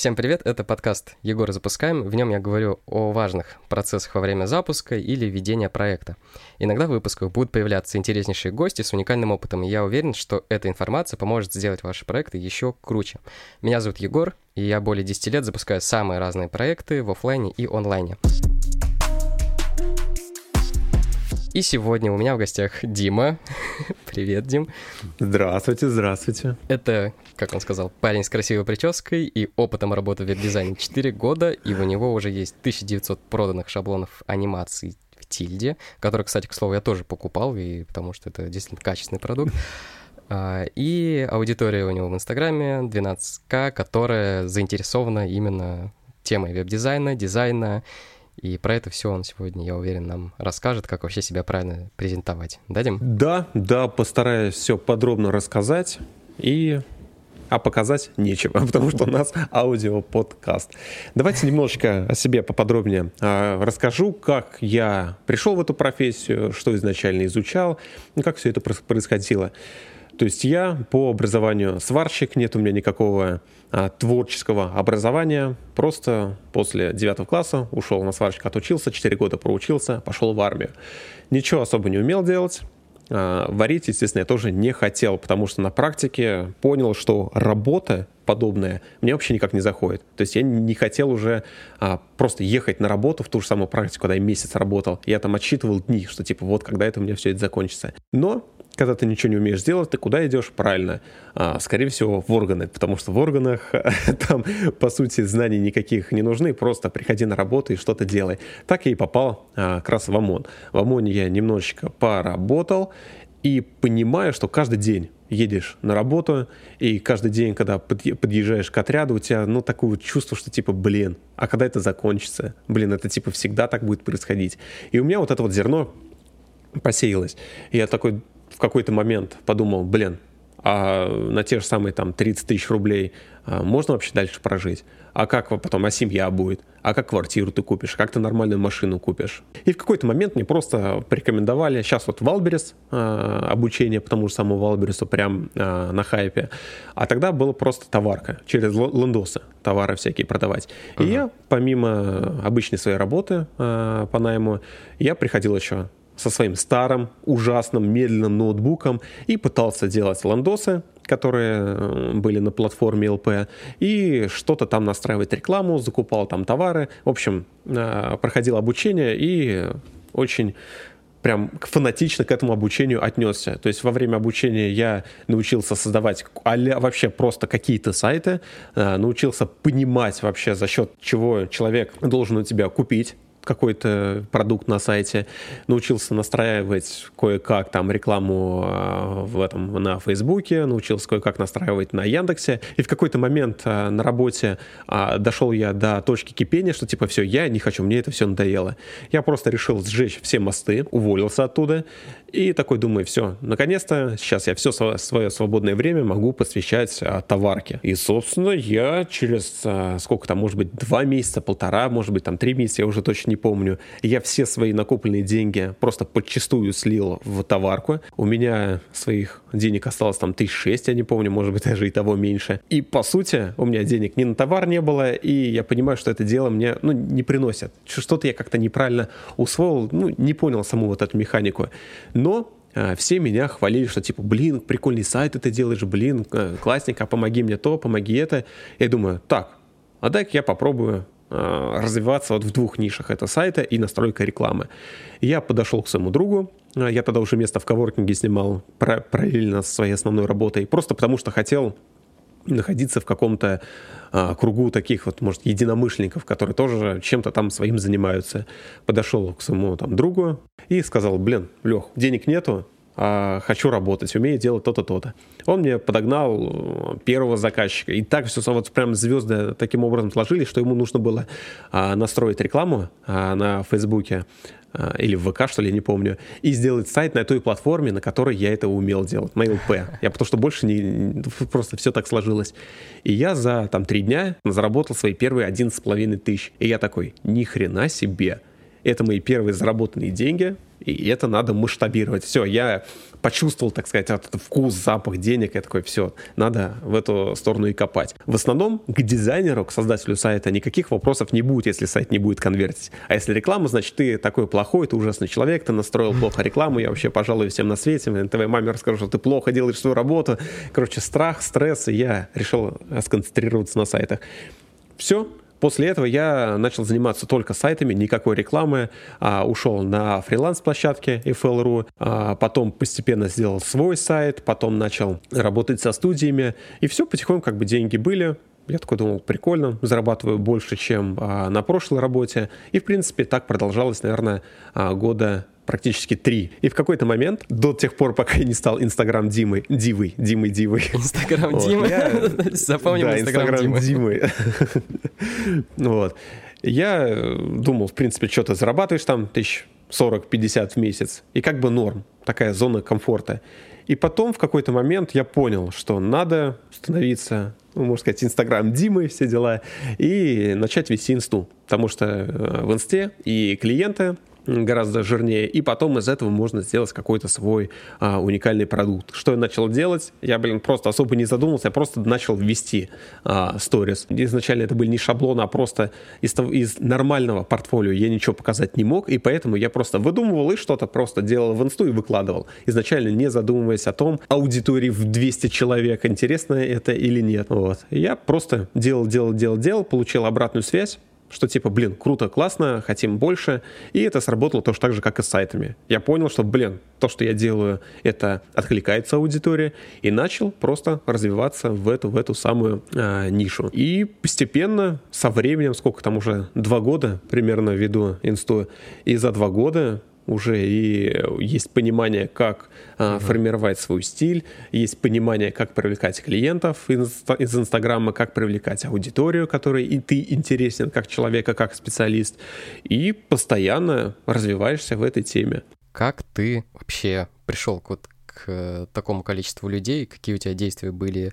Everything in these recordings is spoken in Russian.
Всем привет, это подкаст «Егор, запускаем». В нем я говорю о важных процессах во время запуска или ведения проекта. Иногда в выпусках будут появляться интереснейшие гости с уникальным опытом, и я уверен, что эта информация поможет сделать ваши проекты еще круче. Меня зовут Егор, и я более 10 лет запускаю самые разные проекты в офлайне и онлайне. И сегодня у меня в гостях Дима. Привет, Дим. Здравствуйте, здравствуйте. Это, как он сказал, парень с красивой прической и опытом работы в веб-дизайне 4 года, и у него уже есть 1900 проданных шаблонов анимаций в Тильде, который, кстати, к слову, я тоже покупал, и потому что это действительно качественный продукт. А, и аудитория у него в Инстаграме 12к, которая заинтересована именно темой веб-дизайна, дизайна и про это все он сегодня, я уверен, нам расскажет, как вообще себя правильно презентовать. Дадим? Да, да, постараюсь все подробно рассказать. И а показать нечего, потому что у нас аудиоподкаст. Давайте немножечко о себе поподробнее а, расскажу, как я пришел в эту профессию, что изначально изучал, как все это происходило. То есть я по образованию сварщик, нет у меня никакого а, творческого образования. Просто после 9 класса ушел на сварщика, отучился, 4 года проучился, пошел в армию. Ничего особо не умел делать. А, варить, естественно, я тоже не хотел, потому что на практике понял, что работа подобная мне вообще никак не заходит. То есть я не хотел уже а, просто ехать на работу в ту же самую практику, когда я месяц работал. Я там отсчитывал дни, что типа вот когда это у меня все это закончится. Но когда ты ничего не умеешь делать, ты куда идешь? Правильно. А, скорее всего, в органы, потому что в органах там, по сути, знаний никаких не нужны, просто приходи на работу и что-то делай. Так я и попал а, как раз в ОМОН. В ОМОНе я немножечко поработал и понимаю, что каждый день едешь на работу, и каждый день, когда подъезжаешь к отряду, у тебя, ну, такое чувство, что типа, блин, а когда это закончится? Блин, это типа всегда так будет происходить. И у меня вот это вот зерно посеялось. И я такой какой-то момент подумал, блин, а на те же самые там 30 тысяч рублей а, можно вообще дальше прожить? А как потом, а семья будет? А как квартиру ты купишь? Как ты нормальную машину купишь? И в какой-то момент мне просто порекомендовали, сейчас вот Wildberries э, обучение по тому же самому Wildberries у прям э, на хайпе, а тогда было просто товарка, через лендосы товары всякие продавать. Uh-huh. И я, помимо обычной своей работы э, по найму, я приходил еще со своим старым, ужасным, медленным ноутбуком и пытался делать лендосы, которые э, были на платформе LP, и что-то там настраивать рекламу, закупал там товары. В общем, э, проходил обучение и очень прям фанатично к этому обучению отнесся. То есть во время обучения я научился создавать а вообще просто какие-то сайты, э, научился понимать вообще за счет чего человек должен у тебя купить какой-то продукт на сайте, научился настраивать кое-как там рекламу а, в этом на Фейсбуке, научился кое-как настраивать на Яндексе, и в какой-то момент а, на работе а, дошел я до точки кипения, что типа все, я не хочу, мне это все надоело. Я просто решил сжечь все мосты, уволился оттуда, и такой думаю, все, наконец-то сейчас я все свое свободное время могу посвящать товарке. И, собственно, я через сколько там, может быть, два месяца, полтора, может быть, там три месяца, я уже точно не помню. Я все свои накопленные деньги просто подчастую слил в товарку. У меня своих денег осталось там тысяч шесть, я не помню, может быть, даже и того меньше. И, по сути, у меня денег ни на товар не было, и я понимаю, что это дело мне, ну, не приносит. Что-то я как-то неправильно усвоил, ну, не понял саму вот эту механику. Но а, все меня хвалили, что типа, блин, прикольный сайт ты делаешь, блин, классненько, помоги мне то, помоги это. Я думаю, так, а дай-ка я попробую развиваться вот в двух нишах. Это сайта и настройка рекламы. Я подошел к своему другу, э, я тогда уже место в коворкинге снимал параллельно со своей основной работой, просто потому что хотел находиться в каком-то а, кругу таких вот, может, единомышленников, которые тоже чем-то там своим занимаются. Подошел к своему там другу и сказал, блин, Лех, денег нету, а, хочу работать, умею делать то-то, то-то. Он мне подогнал э, первого заказчика. И так все вот прям звезды таким образом сложились, что ему нужно было а, настроить рекламу а, на Фейсбуке или в ВК, что ли, не помню, и сделать сайт на той платформе, на которой я это умел делать, на ЛП. Я потому что больше не... Просто все так сложилось. И я за там три дня заработал свои первые 11,5 тысяч. И я такой, ни хрена себе это мои первые заработанные деньги, и это надо масштабировать. Все, я почувствовал, так сказать, этот вкус, запах денег, я такой, все, надо в эту сторону и копать. В основном к дизайнеру, к создателю сайта никаких вопросов не будет, если сайт не будет конвертить. А если реклама, значит, ты такой плохой, ты ужасный человек, ты настроил плохо рекламу, я вообще пожалуй всем на свете, твоей маме расскажу, что ты плохо делаешь свою работу. Короче, страх, стресс, и я решил сконцентрироваться на сайтах. Все, После этого я начал заниматься только сайтами, никакой рекламы, а, ушел на фриланс-площадке FL.ru, а, потом постепенно сделал свой сайт, потом начал работать со студиями, и все, потихоньку как бы деньги были, я такой думал, прикольно, зарабатываю больше, чем а, на прошлой работе. И, в принципе, так продолжалось, наверное, а, года практически три. И в какой-то момент, до тех пор, пока я не стал Инстаграм Димы, Дивой, Димой Дивой. Инстаграм Димы? Запомним Инстаграм Димы. Вот. Я э, думал, в принципе, что ты зарабатываешь там тысяч 40-50 в месяц, и как бы норм, такая зона комфорта. И потом в какой-то момент я понял, что надо становиться, ну, можно сказать, Инстаграм Димы, все дела, и начать вести инсту. Потому что э, в инсте и клиенты гораздо жирнее, и потом из этого можно сделать какой-то свой а, уникальный продукт. Что я начал делать? Я, блин, просто особо не задумался, я просто начал ввести а, сторис. Изначально это были не шаблоны, а просто из, из нормального портфолио я ничего показать не мог, и поэтому я просто выдумывал и что-то просто делал в инсту и выкладывал. Изначально не задумываясь о том, аудитории в 200 человек, интересно это или нет. Вот. Я просто делал, делал, делал, делал, получил обратную связь, что типа, блин, круто, классно, хотим больше. И это сработало тоже так же, как и с сайтами. Я понял, что, блин, то, что я делаю, это откликается аудитории, и начал просто развиваться в эту, в эту самую а, нишу. И постепенно, со временем, сколько там уже, два года примерно веду инсту, и за два года уже и есть понимание, как uh-huh. формировать свой стиль, есть понимание, как привлекать клиентов из, из Инстаграма, как привлекать аудиторию, которой и ты интересен как человека, как специалист, и постоянно развиваешься в этой теме. Как ты вообще пришел к, вот, к такому количеству людей, какие у тебя действия были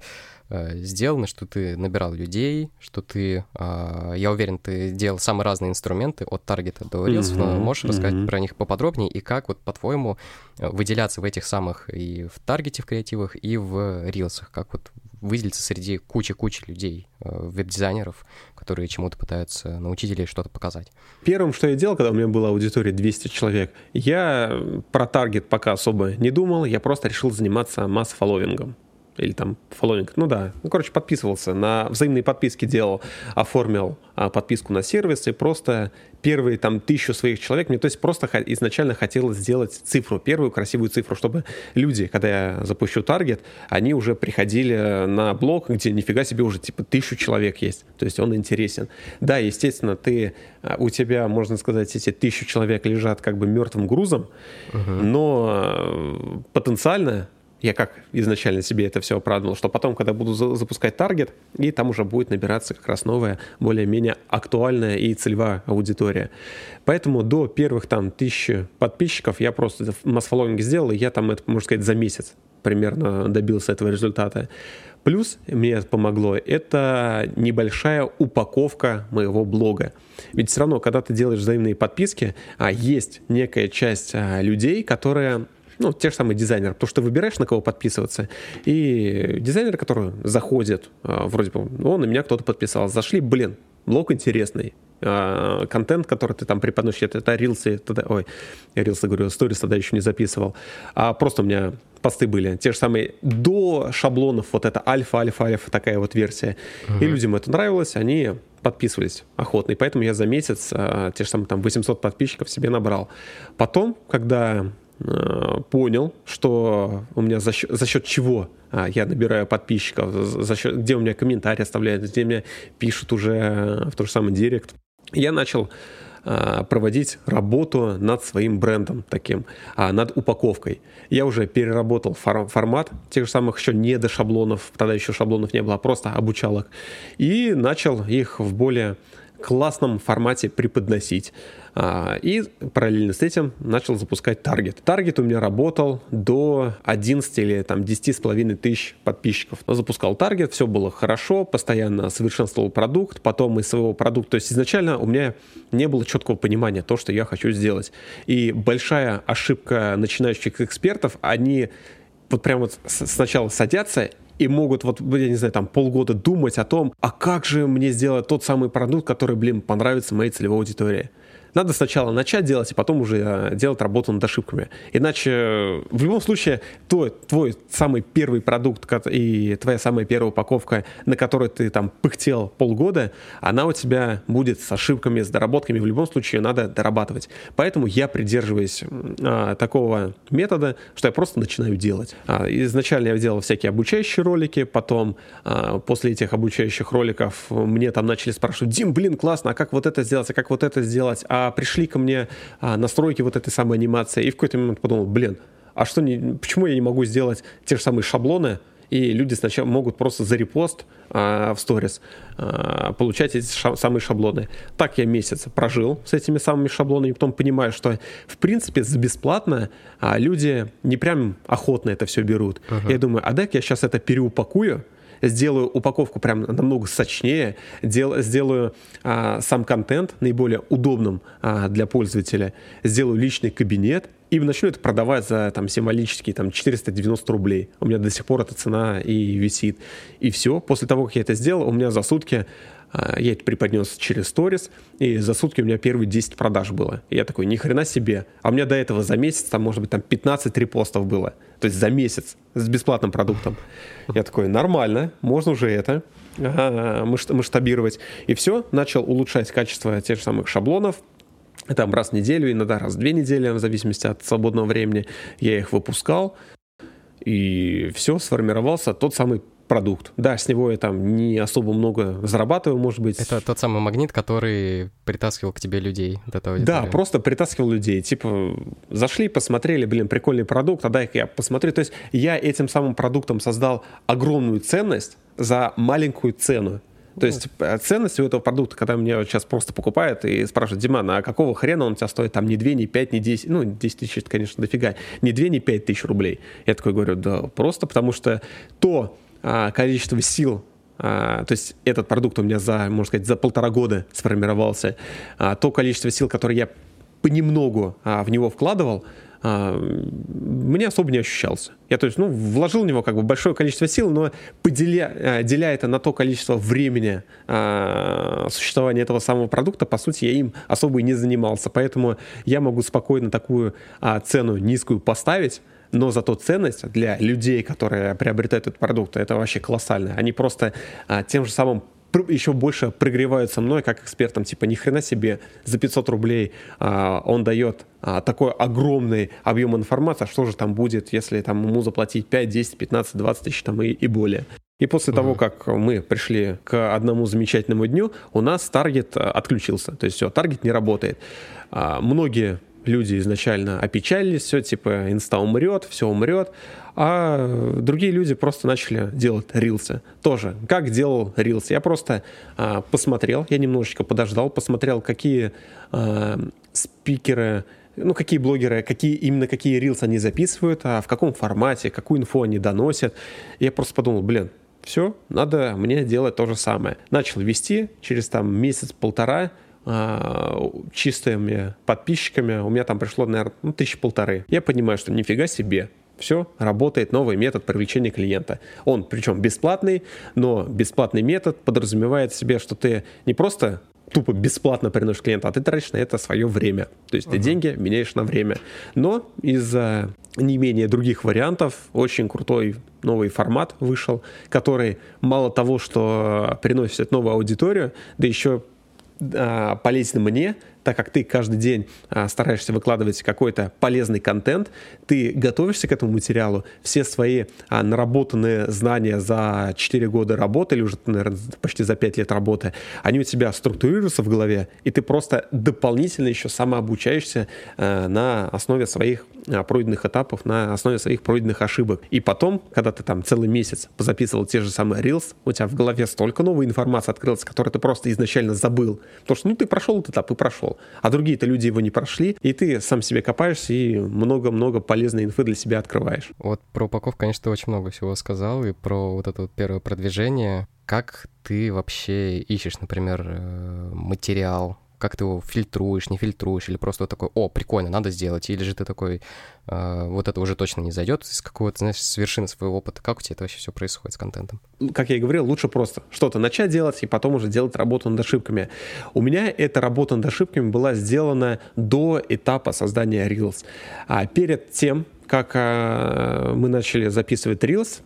Э, сделано, что ты набирал людей, что ты, а, я уверен, ты делал самые разные инструменты от таргета до mm-hmm. но можешь mm-hmm. рассказать про них поподробнее и как вот по-твоему э, выделяться в этих самых и в таргете в креативах, и в рилсах, как вот выделиться среди кучи-кучи людей, э, веб-дизайнеров, которые чему-то пытаются научить или что-то показать. Первым, что я делал, когда у меня была аудитория 200 человек, я про таргет пока особо не думал, я просто решил заниматься масс-фолловингом или там фолловинг, ну да, ну, короче, подписывался, на взаимные подписки делал, оформил а, подписку на сервис и просто первые там тысячу своих человек, мне то есть просто изначально хотелось сделать цифру, первую красивую цифру, чтобы люди, когда я запущу таргет, они уже приходили на блог, где нифига себе уже типа тысячу человек есть, то есть он интересен. Да, естественно, ты, а, у тебя, можно сказать, эти тысячу человек лежат как бы мертвым грузом, угу. но э, потенциально я как изначально себе это все оправдывал, что потом, когда буду запускать таргет, и там уже будет набираться как раз новая, более-менее актуальная и целевая аудитория. Поэтому до первых там тысячи подписчиков я просто масс-фолловинг сделал, и я там, это, можно сказать, за месяц примерно добился этого результата. Плюс мне это помогло, это небольшая упаковка моего блога. Ведь все равно, когда ты делаешь взаимные подписки, а есть некая часть а, людей, которые ну, те же самые дизайнеры, потому что ты выбираешь, на кого подписываться, и дизайнер, который заходит, а, вроде бы, он на меня кто-то подписал, зашли, блин, блог интересный, а, контент, который ты там преподносишь, это, это рилсы, тогда, ой, я рилсы говорю, сторис тогда еще не записывал, а просто у меня посты были, те же самые до шаблонов, вот это альфа, альфа, альфа, такая вот версия, uh-huh. и людям это нравилось, они подписывались охотно, и поэтому я за месяц а, те же самые там 800 подписчиков себе набрал. Потом, когда понял, что у меня за счет, за счет чего а, я набираю подписчиков, за счет, где у меня комментарии оставляют, где мне пишут уже в тот же самый директ. Я начал а, проводить работу над своим брендом таким, а, над упаковкой. Я уже переработал формат тех же самых еще не до шаблонов, тогда еще шаблонов не было, а просто обучалок, и начал их в более классном формате преподносить. А, и параллельно с этим начал запускать таргет. Таргет у меня работал до 11 или там 10 с половиной тысяч подписчиков. Запускал таргет, все было хорошо, постоянно совершенствовал продукт, потом из своего продукта, то есть изначально у меня не было четкого понимания то, что я хочу сделать. И большая ошибка начинающих экспертов, они вот прямо вот сначала садятся и могут вот, я не знаю, там полгода думать о том, а как же мне сделать тот самый продукт, который, блин, понравится моей целевой аудитории. Надо сначала начать делать, и потом уже э, делать работу над ошибками. Иначе в любом случае твой, твой самый первый продукт и твоя самая первая упаковка, на которой ты там пыхтел полгода, она у тебя будет с ошибками, с доработками. В любом случае надо дорабатывать. Поэтому я придерживаюсь а, такого метода, что я просто начинаю делать. А, изначально я делал всякие обучающие ролики, потом а, после этих обучающих роликов мне там начали спрашивать, Дим, блин, классно, а как вот это сделать, а как вот это сделать? А пришли ко мне а, настройки вот этой самой анимации, и в какой-то момент подумал, блин, а что не, почему я не могу сделать те же самые шаблоны, и люди сначала могут просто за репост а, в сторис а, получать эти ша- самые шаблоны. Так я месяц прожил с этими самыми шаблонами, потом понимаю, что в принципе за бесплатно а, люди не прям охотно это все берут. Uh-huh. Я думаю, а дай я сейчас это переупакую, сделаю упаковку прям намного сочнее, дел, сделаю а, сам контент наиболее удобным а, для пользователя, сделаю личный кабинет и начну это продавать за там символические там 490 рублей. У меня до сих пор эта цена и висит. И все. После того, как я это сделал, у меня за сутки я это преподнес через сторис, и за сутки у меня первые 10 продаж было. И я такой, ни хрена себе. А у меня до этого за месяц, там, может быть, там 15 репостов было. То есть за месяц с бесплатным продуктом. Я такой, нормально, можно уже это масштабировать. И все, начал улучшать качество тех же самых шаблонов, там раз в неделю, иногда раз в две недели, в зависимости от свободного времени, я их выпускал. И все, сформировался тот самый продукт. Да, с него я там не особо много зарабатываю, может быть. Это тот самый магнит, который притаскивал к тебе людей до того. Да, просто притаскивал людей. Типа, зашли, посмотрели, блин, прикольный продукт, а дай-ка я посмотрю. То есть я этим самым продуктом создал огромную ценность за маленькую цену. То есть э, ценность у этого продукта, когда меня сейчас просто покупают и спрашивают, Диман, а какого хрена он у тебя стоит там не 2, не 5, не 10, ну 10 тысяч, это, конечно, дофига, не 2, не 5 тысяч рублей. Я такой говорю, да, просто потому что то, а, количество сил, а, то есть этот продукт у меня за, можно сказать, за полтора года сформировался, а, то количество сил, которое я понемногу в него вкладывал, мне особо не ощущался. Я, то есть, ну, вложил в него как бы большое количество сил, но поделя, деля это на то количество времени существования этого самого продукта, по сути, я им особо и не занимался. Поэтому я могу спокойно такую цену низкую поставить, но зато ценность для людей, которые приобретают этот продукт, это вообще колоссальная. Они просто а, тем же самым еще больше прогреваются мной как экспертом, типа ни хрена себе за 500 рублей а, он дает а, такой огромный объем информации, а что же там будет, если там ему заплатить 5, 10, 15, 20 тысяч там и, и более. И после mm-hmm. того, как мы пришли к одному замечательному дню, у нас таргет а, отключился. То есть все, таргет не работает. А, многие люди изначально опечалились, все, типа, инста умрет, все умрет, а другие люди просто начали делать рилсы. Тоже, как делал рилс. Я просто а, посмотрел, я немножечко подождал, посмотрел, какие а, спикеры ну, какие блогеры, какие, именно какие рилсы они записывают, а в каком формате, какую инфу они доносят. Я просто подумал, блин, все, надо мне делать то же самое. Начал вести, через там месяц-полтора чистыми подписчиками, у меня там пришло, наверное, ну, тысячи полторы. Я понимаю, что нифига себе, все, работает новый метод привлечения клиента. Он, причем бесплатный, но бесплатный метод подразумевает в себе, что ты не просто тупо бесплатно приносишь клиента, а ты тратишь на это свое время. То есть uh-huh. ты деньги меняешь на время. Но из-за не менее других вариантов очень крутой новый формат вышел, который мало того, что приносит новую аудиторию, да еще полезен мне, так как ты каждый день а, стараешься выкладывать какой-то полезный контент, ты готовишься к этому материалу, все свои а, наработанные знания за 4 года работы, или уже, наверное, почти за 5 лет работы, они у тебя структурируются в голове, и ты просто дополнительно еще самообучаешься а, на основе своих а, пройденных этапов, на основе своих пройденных ошибок. И потом, когда ты там целый месяц записывал те же самые Reels, у тебя в голове столько новой информации открылось, которую ты просто изначально забыл. Потому что, ну, ты прошел этот этап и прошел. А другие-то люди его не прошли, и ты сам себе копаешься и много-много полезной инфы для себя открываешь. Вот про упаковку, конечно, ты очень много всего сказал, и про вот это вот первое продвижение. Как ты вообще ищешь, например, э, материал, как ты его фильтруешь, не фильтруешь, или просто вот такой, о, прикольно, надо сделать, или же ты такой, э, вот это уже точно не зайдет из какого-то, знаешь, с вершины своего опыта. Как у тебя это вообще все происходит с контентом? Как я и говорил, лучше просто что-то начать делать и потом уже делать работу над ошибками. У меня эта работа над ошибками была сделана до этапа создания Reels. А перед тем, как э, мы начали записывать Reels,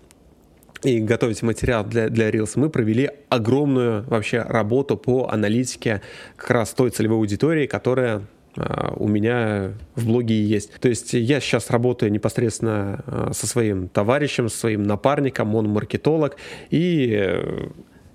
и готовить материал для, для Reels, мы провели огромную вообще работу по аналитике как раз той целевой аудитории, которая а, у меня в блоге есть. То есть я сейчас работаю непосредственно а, со своим товарищем, со своим напарником, он маркетолог, и э,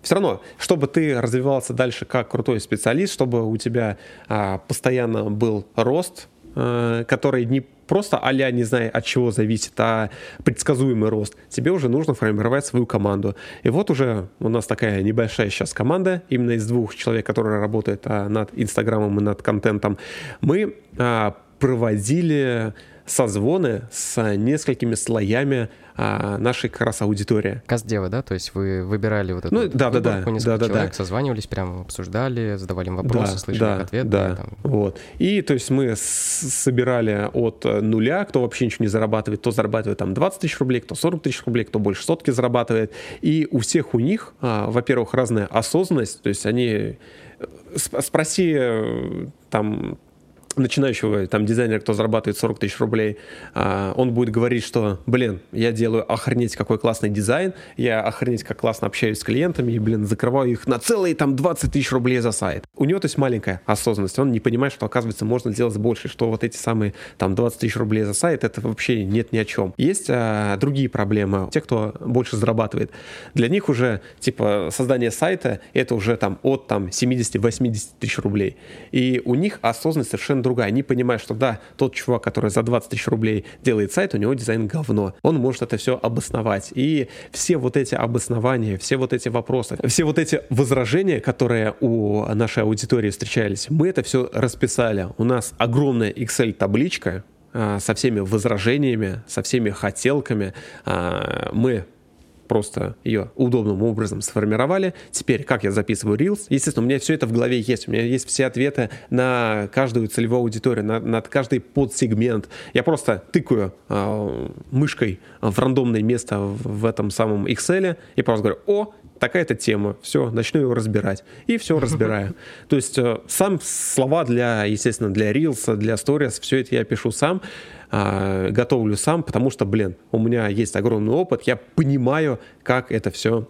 все равно, чтобы ты развивался дальше как крутой специалист, чтобы у тебя а, постоянно был рост, а, который не просто а не зная, от чего зависит, а предсказуемый рост, тебе уже нужно формировать свою команду. И вот уже у нас такая небольшая сейчас команда, именно из двух человек, которые работают а, над Инстаграмом и над контентом. Мы а, проводили созвоны с несколькими слоями а, нашей как раз аудитории. Каздевы, да? То есть вы выбирали вот эту ну, да, да, да, несколько да, человек, да. созванивались, прям обсуждали, задавали им вопросы, да, слышали да, ответы. Да, там. вот. И то есть мы собирали от нуля, кто вообще ничего не зарабатывает, кто зарабатывает там 20 тысяч рублей, кто 40 тысяч рублей, кто больше сотки зарабатывает. И у всех у них, а, во-первых, разная осознанность, то есть они э, спроси э, там начинающего там дизайнера, кто зарабатывает 40 тысяч рублей, а, он будет говорить, что, блин, я делаю охренеть какой классный дизайн, я охренеть как классно общаюсь с клиентами, и, блин, закрываю их на целые там 20 тысяч рублей за сайт. У него, то есть, маленькая осознанность, он не понимает, что, оказывается, можно сделать больше, что вот эти самые там 20 тысяч рублей за сайт, это вообще нет ни о чем. Есть а, другие проблемы, те, кто больше зарабатывает. Для них уже, типа, создание сайта, это уже там от там 70-80 тысяч рублей. И у них осознанность совершенно другая. Они понимают, что да, тот чувак, который за 20 тысяч рублей делает сайт, у него дизайн говно. Он может это все обосновать. И все вот эти обоснования, все вот эти вопросы, все вот эти возражения, которые у нашей аудитории встречались, мы это все расписали. У нас огромная Excel-табличка, а, со всеми возражениями, со всеми хотелками. А, мы просто ее удобным образом сформировали. Теперь, как я записываю Reels? Естественно, у меня все это в голове есть. У меня есть все ответы на каждую целевую аудиторию, на, на каждый подсегмент. Я просто тыкаю э, мышкой в рандомное место в, в этом самом Excel и просто говорю, о, такая-то тема, все, начну ее разбирать. И все разбираю. То есть э, сам слова для, естественно, для Reels, для Stories, все это я пишу сам. А, готовлю сам, потому что, блин, у меня есть огромный опыт, я понимаю, как это все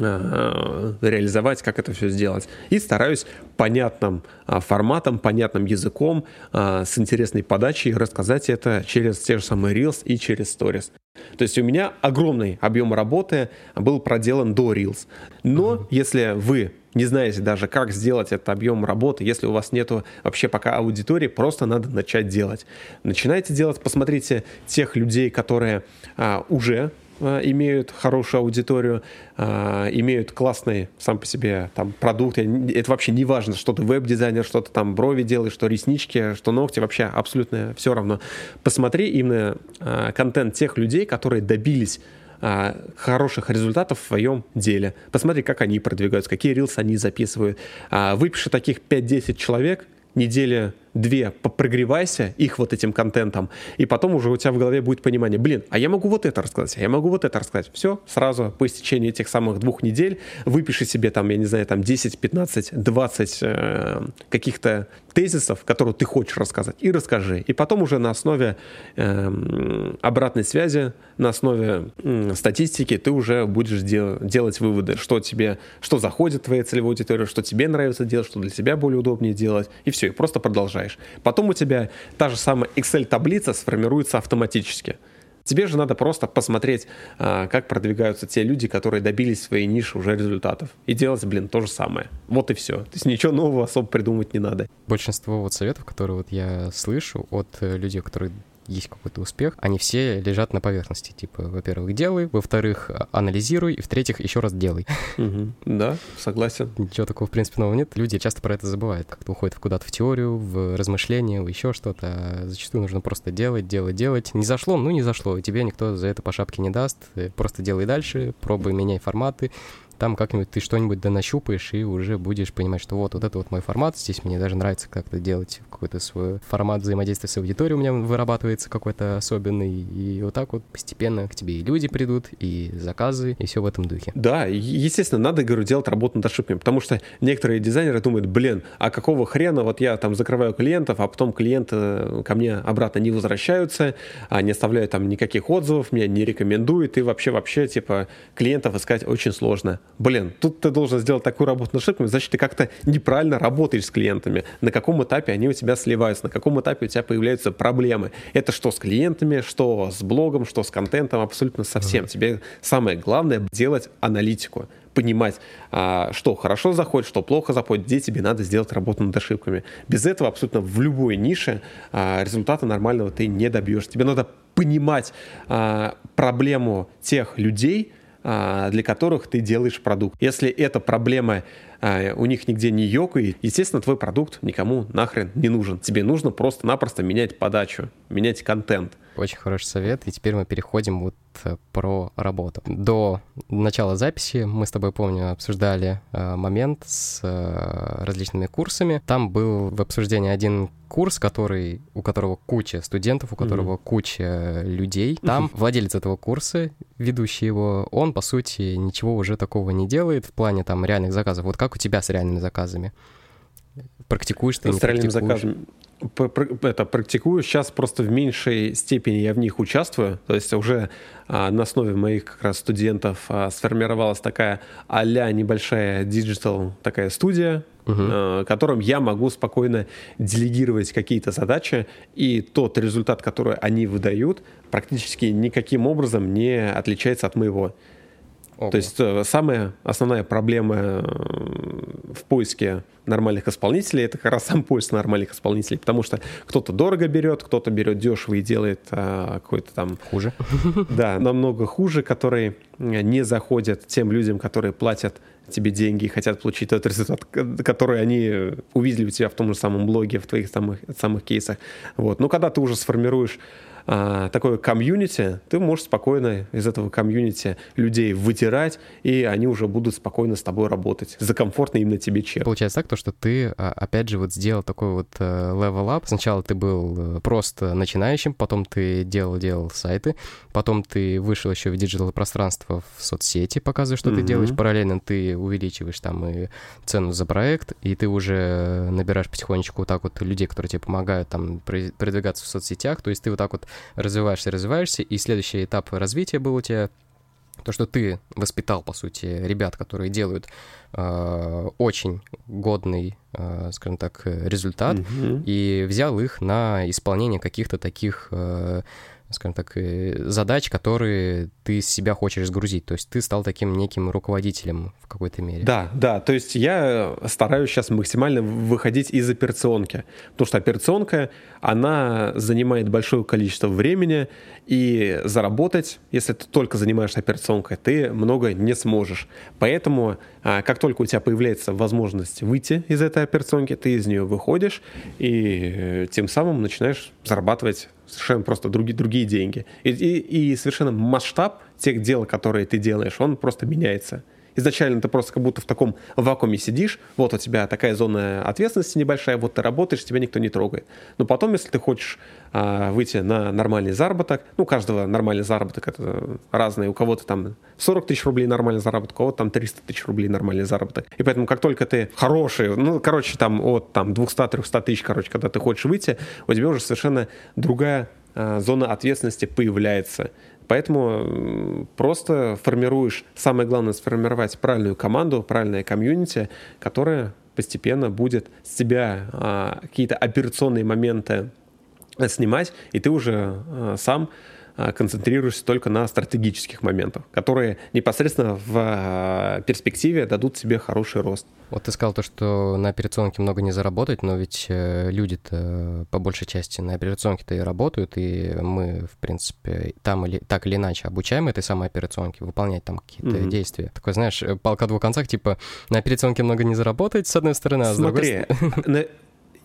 а, реализовать, как это все сделать. И стараюсь понятным а, форматом, понятным языком, с интересной подачей рассказать это через те же самые Reels и через Stories. То есть у меня огромный объем работы был проделан до Reels. Но mm-hmm. если вы не знаете даже, как сделать этот объем работы, если у вас нету вообще пока аудитории, просто надо начать делать. Начинайте делать, посмотрите тех людей, которые а, уже а, имеют хорошую аудиторию, а, имеют классный сам по себе там продукт. Это вообще не важно, что ты веб-дизайнер, что ты там брови делаешь, что реснички, что ногти, вообще абсолютно все равно. Посмотри именно а, контент тех людей, которые добились а, хороших результатов в своем деле. Посмотри, как они продвигаются, какие рилсы они записывают. А, выпиши таких 5-10 человек, недели две прогревайся их вот этим контентом, и потом уже у тебя в голове будет понимание, блин, а я могу вот это рассказать, а я могу вот это рассказать. Все, сразу по истечении этих самых двух недель выпиши себе там, я не знаю, там 10, 15, 20 э, каких-то тезисов, которые ты хочешь рассказать, и расскажи. И потом уже на основе э, обратной связи, на основе э, статистики ты уже будешь дел- делать выводы, что тебе, что заходит в твоей целевой аудитории, что тебе нравится делать, что для тебя более удобнее делать, и все, и просто продолжаешь. Потом у тебя та же самая Excel-таблица сформируется автоматически. Тебе же надо просто посмотреть, а, как продвигаются те люди, которые добились своей ниши уже результатов. И делать, блин, то же самое. Вот и все. То есть ничего нового особо придумывать не надо. Большинство вот советов, которые вот я слышу от э, людей, которые есть какой-то успех, они все лежат на поверхности. Типа, во-первых, делай, во-вторых, анализируй, и в-третьих, еще раз делай. Угу. Да, согласен. Ничего такого, в принципе, нового нет. Люди часто про это забывают. Как-то уходят куда-то в теорию, в размышления, в еще что-то. А зачастую нужно просто делать, делать, делать. Не зашло, ну не зашло. Тебе никто за это по шапке не даст. Просто делай дальше, пробуй, меняй форматы там как-нибудь ты что-нибудь донащупаешь и уже будешь понимать, что вот, вот это вот мой формат, здесь мне даже нравится как-то делать какой-то свой формат взаимодействия с аудиторией у меня вырабатывается какой-то особенный, и вот так вот постепенно к тебе и люди придут, и заказы, и все в этом духе. Да, естественно, надо, говорю, делать работу над ошибками, потому что некоторые дизайнеры думают, блин, а какого хрена вот я там закрываю клиентов, а потом клиенты ко мне обратно не возвращаются, а не оставляют там никаких отзывов, меня не рекомендуют, и вообще-вообще, типа, клиентов искать очень сложно блин, тут ты должен сделать такую работу над ошибками, значит, ты как-то неправильно работаешь с клиентами. На каком этапе они у тебя сливаются, на каком этапе у тебя появляются проблемы. Это что с клиентами, что с блогом, что с контентом, абсолютно совсем. Mm-hmm. Тебе самое главное делать аналитику понимать, а, что хорошо заходит, что плохо заходит, где тебе надо сделать работу над ошибками. Без этого абсолютно в любой нише а, результата нормального ты не добьешься. Тебе надо понимать а, проблему тех людей, для которых ты делаешь продукт. Если эта проблема а, у них нигде не ёкает, естественно, твой продукт никому нахрен не нужен. Тебе нужно просто-напросто менять подачу, менять контент. Очень хороший совет. И теперь мы переходим вот э, про работу. До начала записи мы с тобой, помню, обсуждали э, момент с э, различными курсами. Там был в обсуждении один курс, который, у которого куча студентов, у которого mm-hmm. куча людей. Там mm-hmm. владелец этого курса, ведущий его, он, по сути, ничего уже такого не делает в плане там реальных заказов. Вот как у тебя с реальными заказами? Практикуешь ты, с реальными заказами? Это практикую. Сейчас просто в меньшей степени я в них участвую. То есть уже а, на основе моих как раз студентов а, сформировалась такая а-ля небольшая digital такая студия, а, которым я могу спокойно делегировать какие-то задачи, и тот результат, который они выдают, практически никаким образом не отличается от моего. Ого. То есть э, самая основная проблема э, в поиске нормальных исполнителей это как раз сам поиск нормальных исполнителей, потому что кто-то дорого берет, кто-то берет дешево и делает а, какой-то там... Хуже. Да, намного хуже, которые не заходят тем людям, которые платят тебе деньги и хотят получить тот результат, который они увидели у тебя в том же самом блоге, в твоих самых, самых кейсах. Вот. Но когда ты уже сформируешь а, такое комьюнити, ты можешь спокойно из этого комьюнити людей выбирать, и они уже будут спокойно с тобой работать за комфортный именно тебе чек. Получается так, то, что ты, а, опять же, вот сделал такой вот э, level up. Сначала ты был э, просто начинающим, потом ты делал-делал сайты, потом ты вышел еще в digital пространство в соцсети, показывая, что mm-hmm. ты делаешь. Параллельно ты увеличиваешь там и цену за проект, и ты уже набираешь потихонечку вот так вот людей, которые тебе помогают там продвигаться в соцсетях. То есть ты вот так вот развиваешься, развиваешься, и следующий этап развития был у тебя то, что ты воспитал, по сути, ребят, которые делают э, очень годный, э, скажем так, результат, mm-hmm. и взял их на исполнение каких-то таких э, скажем так, задач, которые ты с себя хочешь сгрузить. То есть ты стал таким неким руководителем в какой-то мере. Да, да. То есть я стараюсь сейчас максимально выходить из операционки. Потому что операционка, она занимает большое количество времени, и заработать, если ты только занимаешься операционкой, ты много не сможешь. Поэтому, а, как только у тебя появляется возможность выйти из этой операционки, ты из нее выходишь и э, тем самым начинаешь зарабатывать совершенно просто другие, другие деньги. И, и, и совершенно масштаб тех дел, которые ты делаешь, он просто меняется. Изначально ты просто как будто в таком вакууме сидишь, вот у тебя такая зона ответственности небольшая, вот ты работаешь, тебя никто не трогает. Но потом, если ты хочешь а, выйти на нормальный заработок, ну, у каждого нормальный заработок это разный, у кого-то там 40 тысяч рублей нормальный заработок, у кого-то там 300 тысяч рублей нормальный заработок. И поэтому, как только ты хороший, ну, короче, там от там 200-300 тысяч, короче, когда ты хочешь выйти, у тебя уже совершенно другая а, зона ответственности появляется. Поэтому просто формируешь, самое главное, сформировать правильную команду, правильное комьюнити, которое постепенно будет с тебя а, какие-то операционные моменты снимать, и ты уже а, сам концентрируешься только на стратегических моментах, которые непосредственно в а, перспективе дадут себе хороший рост. Вот ты сказал то, что на операционке много не заработать, но ведь э, люди-то по большей части на операционке-то и работают, и мы, в принципе, там или так или иначе обучаем этой самой операционке выполнять там какие-то mm-hmm. действия. Такой, знаешь, палка о двух концах, типа на операционке много не заработать, с одной стороны, а Смотри, с другой стороны...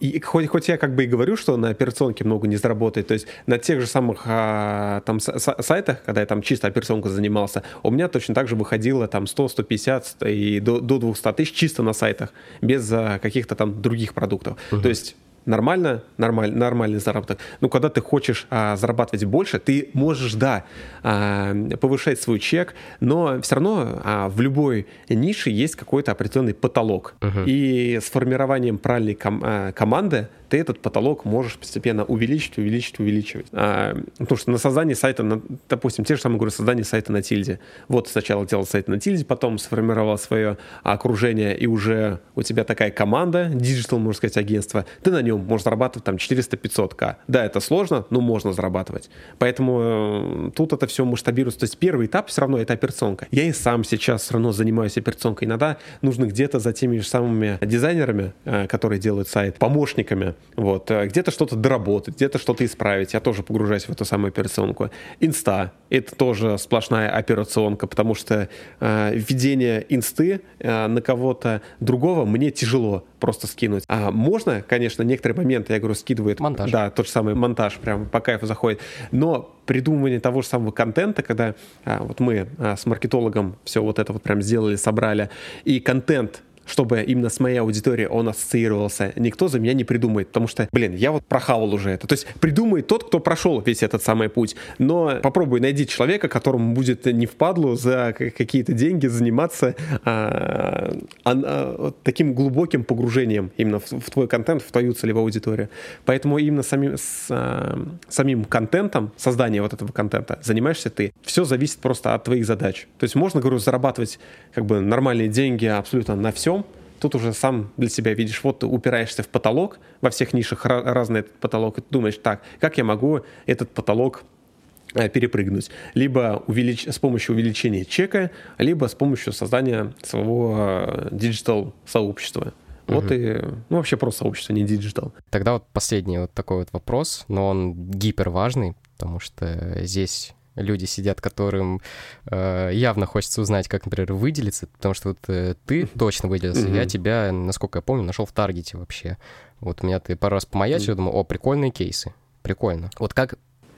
И хоть, хоть я как бы и говорю, что на операционке много не заработает, то есть на тех же самых а, там сайтах, когда я там чисто операционкой занимался, у меня точно так же выходило там 100, 150 и до, до 200 тысяч чисто на сайтах, без а, каких-то там других продуктов. Угу. То есть нормально, нормаль, нормальный заработок. Но когда ты хочешь а, зарабатывать больше, ты можешь, да, а, повышать свой чек, но все равно а, в любой нише есть какой-то определенный потолок. Uh-huh. И с формированием правильной ком- а, команды ты этот потолок можешь постепенно увеличить, увеличить, увеличивать. А, потому что на создание сайта, на, допустим, те же самые, говорю, создание сайта на тильде. Вот сначала делал сайт на тильде, потом сформировал свое окружение, и уже у тебя такая команда, digital, можно сказать, агентство, ты на нем можешь зарабатывать там 400-500к. Да, это сложно, но можно зарабатывать. Поэтому э, тут это все масштабируется. То есть первый этап все равно это операционка. Я и сам сейчас все равно занимаюсь операционкой. Иногда нужно где-то за теми же самыми дизайнерами, э, которые делают сайт, помощниками, вот. Э, где-то что-то доработать, где-то что-то исправить. Я тоже погружаюсь в эту самую операционку. Инста — это тоже сплошная операционка, потому что э, введение инсты э, на кого-то другого мне тяжело просто скинуть. А можно, конечно, некоторые моменты, я говорю, скидывает... Монтаж. Да, тот же самый монтаж прям по кайфу заходит. Но придумывание того же самого контента, когда а, вот мы а, с маркетологом все вот это вот прям сделали, собрали, и контент чтобы именно с моей аудиторией он ассоциировался, никто за меня не придумает, потому что, блин, я вот прохавал уже это. То есть придумает тот, кто прошел весь этот самый путь, но попробуй найди человека, которому будет не впадлу за какие-то деньги заниматься а, а, а, таким глубоким погружением именно в, в твой контент, в твою целевую аудиторию. Поэтому именно самим, с, а, самим контентом, созданием вот этого контента занимаешься ты. Все зависит просто от твоих задач. То есть можно, говорю, зарабатывать как бы нормальные деньги абсолютно на всем, тут уже сам для себя видишь, вот ты упираешься в потолок, во всех нишах разный этот потолок, и ты думаешь, так, как я могу этот потолок э, перепрыгнуть. Либо увелич... с помощью увеличения чека, либо с помощью создания своего диджитал-сообщества. Вот угу. и, ну, вообще просто сообщество, не digital. Тогда вот последний вот такой вот вопрос, но он гипер важный, потому что здесь люди сидят, которым э, явно хочется узнать, как, например, выделиться, потому что вот э, ты точно выделился, mm-hmm. я тебя, насколько я помню, нашел в Таргете вообще. Вот у меня ты пару раз помаячил, mm-hmm. думаю, о, прикольные кейсы, прикольно. Вот как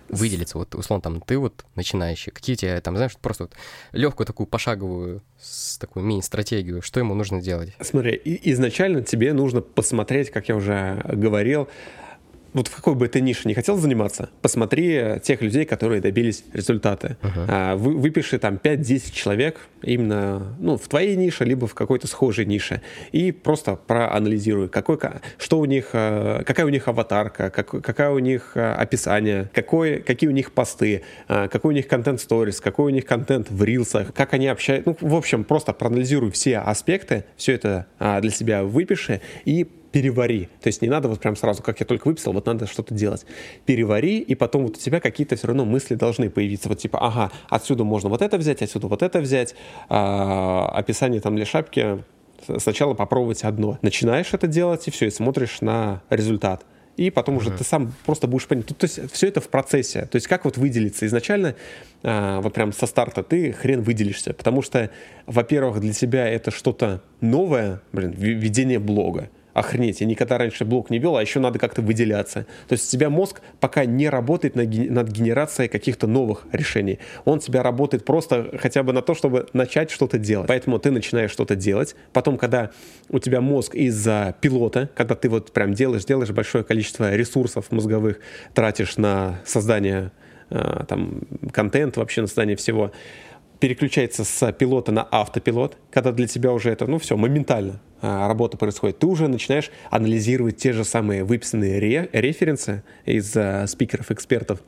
выделиться, вот условно там ты вот начинающий, какие тебе там, знаешь, просто вот легкую такую пошаговую с такую мини-стратегию, что ему нужно делать? Смотри, изначально тебе нужно посмотреть, как я уже говорил, вот в какой бы ты нише не хотел заниматься, посмотри тех людей, которые добились результата. Uh-huh. А, вы, выпиши там 5-10 человек именно ну, в твоей нише, либо в какой-то схожей нише, и просто проанализируй, какой, что у них, а, какая у них аватарка, как, какая у них а, описание, какой, какие у них посты, какой у них контент сторис, какой у них контент в рилсах, как они общаются. Ну, в общем, просто проанализируй все аспекты, все это для себя выпиши и перевари. То есть не надо вот прям сразу, как я только выписал, вот надо что-то делать. Перевари, и потом вот у тебя какие-то все равно мысли должны появиться. Вот типа, ага, отсюда можно вот это взять, отсюда вот это взять. А, описание там для шапки сначала попробовать одно. Начинаешь это делать, и все, и смотришь на результат. И потом уже uh-huh. ты сам просто будешь понять. То, то есть все это в процессе. То есть как вот выделиться? Изначально, а, вот прям со старта ты хрен выделишься. Потому что, во-первых, для тебя это что-то новое, блин, ведение блога охренеть, я никогда раньше блог не вел, а еще надо как-то выделяться. То есть у тебя мозг пока не работает над, генерацией каких-то новых решений. Он тебя работает просто хотя бы на то, чтобы начать что-то делать. Поэтому ты начинаешь что-то делать. Потом, когда у тебя мозг из-за пилота, когда ты вот прям делаешь, делаешь большое количество ресурсов мозговых, тратишь на создание э, там, контента, вообще на создание всего, переключается с пилота на автопилот, когда для тебя уже это, ну все, моментально а, работа происходит, ты уже начинаешь анализировать те же самые выписанные ре референсы из а, спикеров, экспертов,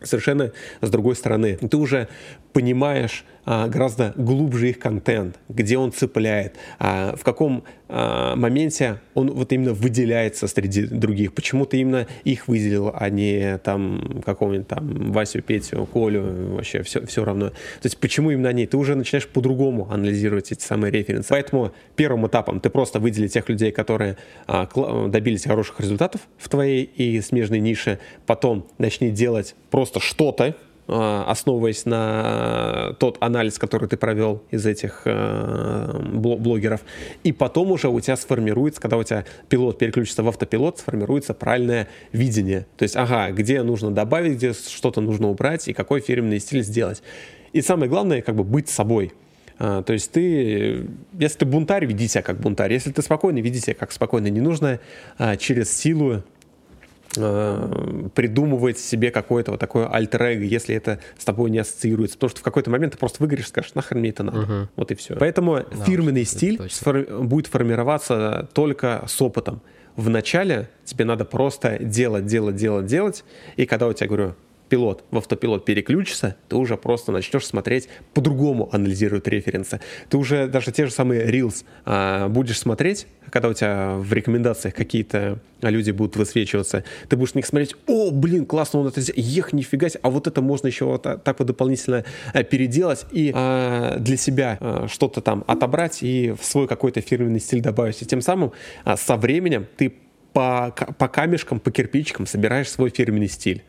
совершенно с другой стороны. Ты уже понимаешь а, гораздо глубже их контент, где он цепляет, а, в каком а, моменте он вот именно выделяется среди других. Почему ты именно их выделил, а не там какого-нибудь там Васю, Петю, Колю, вообще все, все равно. То есть почему именно они? Ты уже начинаешь по-другому анализировать эти самые референсы. Поэтому первым этапом ты просто выдели тех людей, которые а, добились хороших результатов в твоей и смежной нише. Потом начни делать просто что-то, Э, основываясь на тот анализ, который ты провел из этих э, блогеров. И потом уже у тебя сформируется, когда у тебя пилот переключится в автопилот, сформируется правильное видение. То есть, ага, где нужно добавить, где что-то нужно убрать и какой фирменный стиль сделать. И самое главное, как бы быть собой. Э, то есть ты, если ты бунтарь, веди себя как бунтарь. Если ты спокойный, веди себя как спокойный. Не нужно через силу Э, придумывать себе какое-то вот такое альтер -эго, если это с тобой не ассоциируется. Потому что в какой-то момент ты просто выгоришь и скажешь, нахрен мне это надо. Угу. Вот и все. Поэтому да, фирменный стиль сфор- будет формироваться только с опытом. Вначале тебе надо просто делать, делать, делать, делать. И когда у тебя, говорю, пилот в автопилот переключится, ты уже просто начнешь смотреть по-другому, анализирует референсы. Ты уже даже те же самые Reels а, будешь смотреть, когда у тебя в рекомендациях какие-то люди будут высвечиваться, ты будешь на них смотреть, о, блин, классно он это сделал, ех, нифига себе, а вот это можно еще вот так вот дополнительно а, переделать и а, для себя а, что-то там отобрать и в свой какой-то фирменный стиль добавить. И тем самым а, со временем ты по, по камешкам, по кирпичикам собираешь свой фирменный стиль.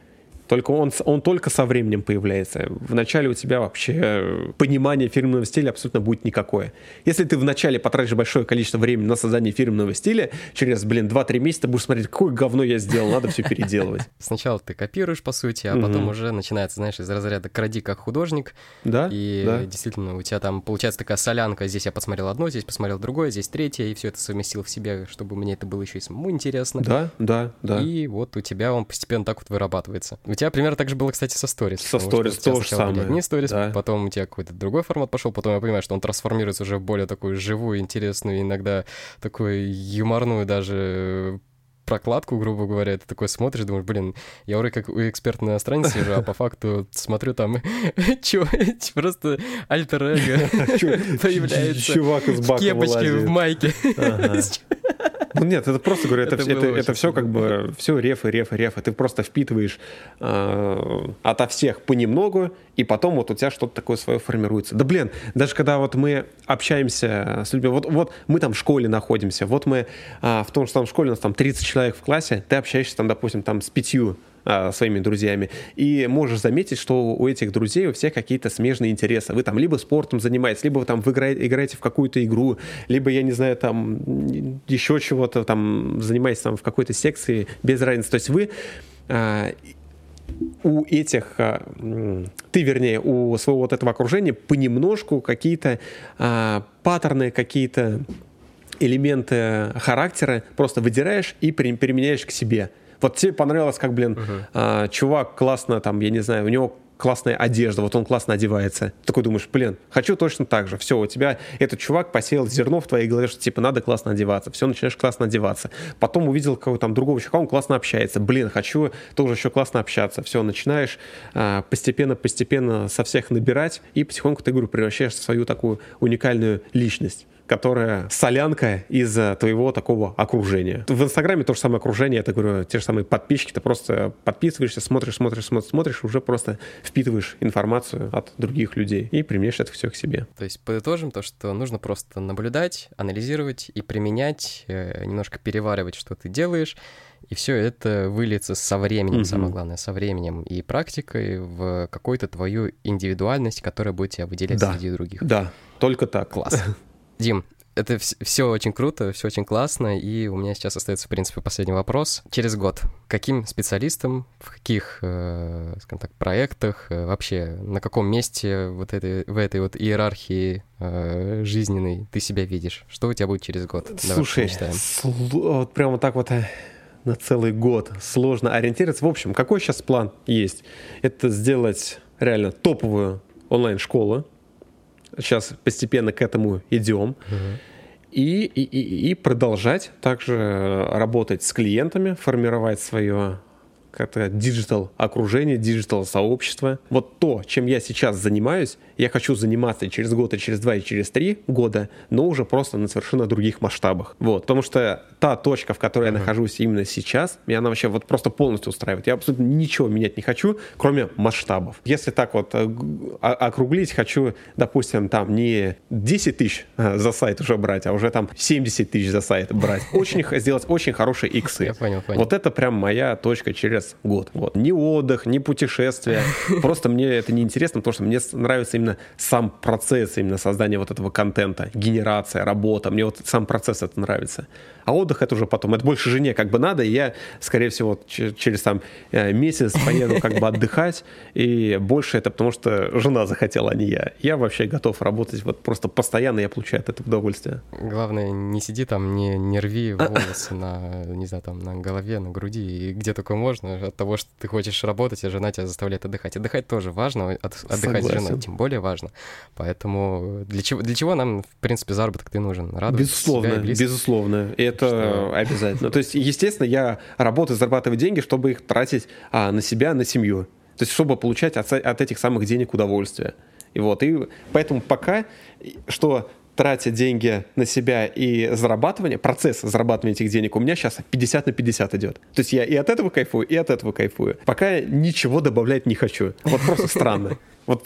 Только он, он только со временем появляется. Вначале у тебя вообще э, понимание фирменного стиля абсолютно будет никакое. Если ты вначале потратишь большое количество времени на создание фирменного стиля, через, блин, 2-3 месяца будешь смотреть, какое говно я сделал, надо все переделывать. Сначала ты копируешь, по сути, а потом уже начинается, знаешь, из разряда кради как художник. Да, И действительно, у тебя там получается такая солянка. Здесь я посмотрел одно, здесь посмотрел другое, здесь третье, и все это совместил в себе, чтобы мне это было еще и самому интересно. Да, да, да. И вот у тебя он постепенно так вот вырабатывается. У тебя примерно так же было, кстати, со сторис. Со сторис то же самое. Не сторис, да. потом у тебя какой-то другой формат пошел, потом я понимаю, что он трансформируется уже в более такую живую, интересную, иногда такую юморную даже прокладку, грубо говоря, ты такой смотришь, думаешь, блин, я вроде как у эксперта на странице сижу, а по факту смотрю там, чё, просто альтер-эго появляется. Чувак из бака В кепочке, в майке. Ну нет, это просто говорю, это, это, это, это все как бы все реф и реф и реф. И ты просто впитываешь э, ото всех понемногу, и потом вот у тебя что-то такое свое формируется. Да блин, даже когда вот мы общаемся с людьми, вот, вот мы там в школе находимся, вот мы э, в том, что там в школе у нас там 30 человек в классе, ты общаешься там, допустим, там с пятью а, своими друзьями. И можешь заметить, что у этих друзей у всех какие-то смежные интересы. Вы там либо спортом занимаетесь, либо вы там вы играете, в какую-то игру, либо, я не знаю, там еще чего-то там занимаетесь там в какой-то секции, без разницы. То есть вы а, у этих, а, ты, вернее, у своего вот этого окружения понемножку какие-то а, паттерны, какие-то элементы характера просто выдираешь и применяешь к себе. Вот тебе понравилось, как, блин, uh-huh. а, чувак классно там, я не знаю, у него классная одежда, вот он классно одевается. Такой думаешь, блин, хочу точно так же. Все, у тебя этот чувак посеял зерно в твоей голове, что типа надо классно одеваться. Все, начинаешь классно одеваться. Потом увидел какого-то там другого чувака, он классно общается. Блин, хочу тоже еще классно общаться. Все, начинаешь а, постепенно-постепенно со всех набирать и потихоньку, ты, говорю, превращаешься в свою такую уникальную личность которая солянка из твоего такого окружения. В Инстаграме то же самое окружение, это, говорю, те же самые подписчики, ты просто подписываешься, смотришь, смотришь, смотришь, смотришь, уже просто впитываешь информацию от других людей и применяешь это все к себе. То есть подытожим то, что нужно просто наблюдать, анализировать и применять, э, немножко переваривать, что ты делаешь, и все это выльется со временем, mm-hmm. самое главное, со временем и практикой в какую-то твою индивидуальность, которая будет тебя выделять да. среди других. Да, только так. Класс. Дим, это все очень круто, все очень классно, и у меня сейчас остается, в принципе, последний вопрос. Через год каким специалистом, в каких, э, скажем так, проектах, э, вообще на каком месте вот этой, в этой вот иерархии э, жизненной ты себя видишь? Что у тебя будет через год? Слушай, сл- вот прямо так вот на целый год сложно ориентироваться. В общем, какой сейчас план есть? Это сделать реально топовую онлайн-школу, Сейчас постепенно к этому идем. И, и, и продолжать также работать с клиентами, формировать свое как-то digital окружение, digital сообщество. Вот то, чем я сейчас занимаюсь, я хочу заниматься через год, и через два, и через три года, но уже просто на совершенно других масштабах. Вот, потому что та точка, в которой uh-huh. я нахожусь именно сейчас, меня она вообще вот просто полностью устраивает. Я абсолютно ничего менять не хочу, кроме масштабов. Если так вот э, округлить, хочу, допустим, там не 10 тысяч э, за сайт уже брать, а уже там 70 тысяч за сайт брать. Очень сделать очень хорошие иксы. Я понял, понял. Вот это прям моя точка через через год. Вот. Ни отдых, ни путешествия. Просто мне это не интересно, потому что мне нравится именно сам процесс именно создания вот этого контента, генерация, работа. Мне вот сам процесс это нравится. А отдых это уже потом. Это больше жене как бы надо, и я, скорее всего, через там э, месяц поеду как бы отдыхать, и больше это потому, что жена захотела, а не я. Я вообще готов работать вот просто постоянно, я получаю от этого удовольствие. Главное, не сиди там, не, не рви волосы на, не знаю, там, на голове, на груди, и где только можно, от того, что ты хочешь работать, а жена тебя заставляет отдыхать. Отдыхать тоже важно, отдыхать с женой тем более важно. Поэтому для чего, для чего нам, в принципе, заработок ты нужен? Радовать безусловно, безусловно. И это что... обязательно. То есть, естественно, я работаю, зарабатываю деньги, чтобы их тратить а, на себя, на семью. То есть, чтобы получать от, от этих самых денег удовольствие. И вот, и поэтому пока, что тратя деньги на себя и зарабатывание, процесс зарабатывания этих денег у меня сейчас 50 на 50 идет. То есть я и от этого кайфую, и от этого кайфую. Пока ничего добавлять не хочу. Вот просто странно. Вот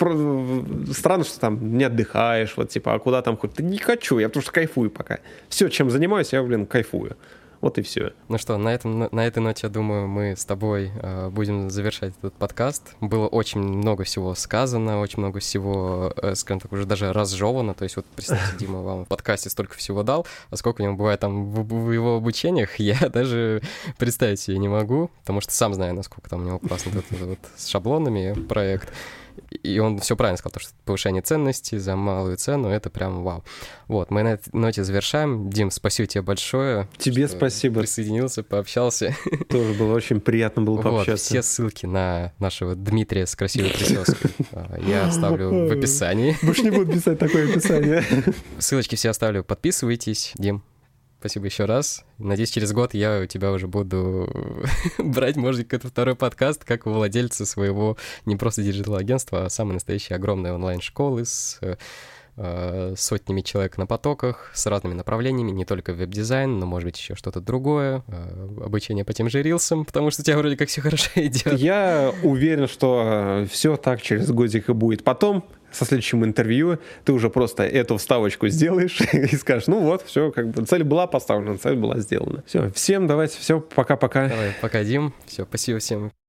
странно, что там не отдыхаешь, вот типа, а куда там хоть? Не хочу, я потому что кайфую пока. Все, чем занимаюсь, я, блин, кайфую. Вот и все. Ну что, на, этом, на этой ноте, я думаю, мы с тобой э, будем завершать этот подкаст. Было очень много всего сказано, очень много всего, э, скажем так, уже даже разжевано. То есть вот, представьте, Дима вам в подкасте столько всего дал, а сколько у него бывает там в, в его обучениях, я даже представить себе не могу, потому что сам знаю, насколько там у него классно этот вот с шаблонами проект. И он все правильно сказал, то, что повышение ценности за малую цену — это прям вау. Вот, мы на этой ноте завершаем. Дим, спасибо тебе большое. Тебе спасибо. Присоединился, пообщался. Тоже было очень приятно было пообщаться. Вот, все ссылки на нашего Дмитрия с красивой прической а, я оставлю в описании. Больше не буду писать такое описание. Ссылочки все оставлю. Подписывайтесь. Дим, Спасибо еще раз. Надеюсь, через год я у тебя уже буду брать, может, какой-то второй подкаст, как у владельца своего не просто digital-агентства, а самой настоящей огромной онлайн-школы с э, сотнями человек на потоках, с разными направлениями, не только веб-дизайн, но, может быть, еще что-то другое, э, обучение по тем же рилсам, потому что у тебя вроде как все хорошо идет. Я уверен, что все так через годик и будет. Потом со следующим интервью ты уже просто эту вставочку сделаешь и скажешь, ну вот, все, как бы цель была поставлена, цель была сделана. Все, всем давайте, все, пока-пока. Давай, пока, Дим. Все, спасибо всем.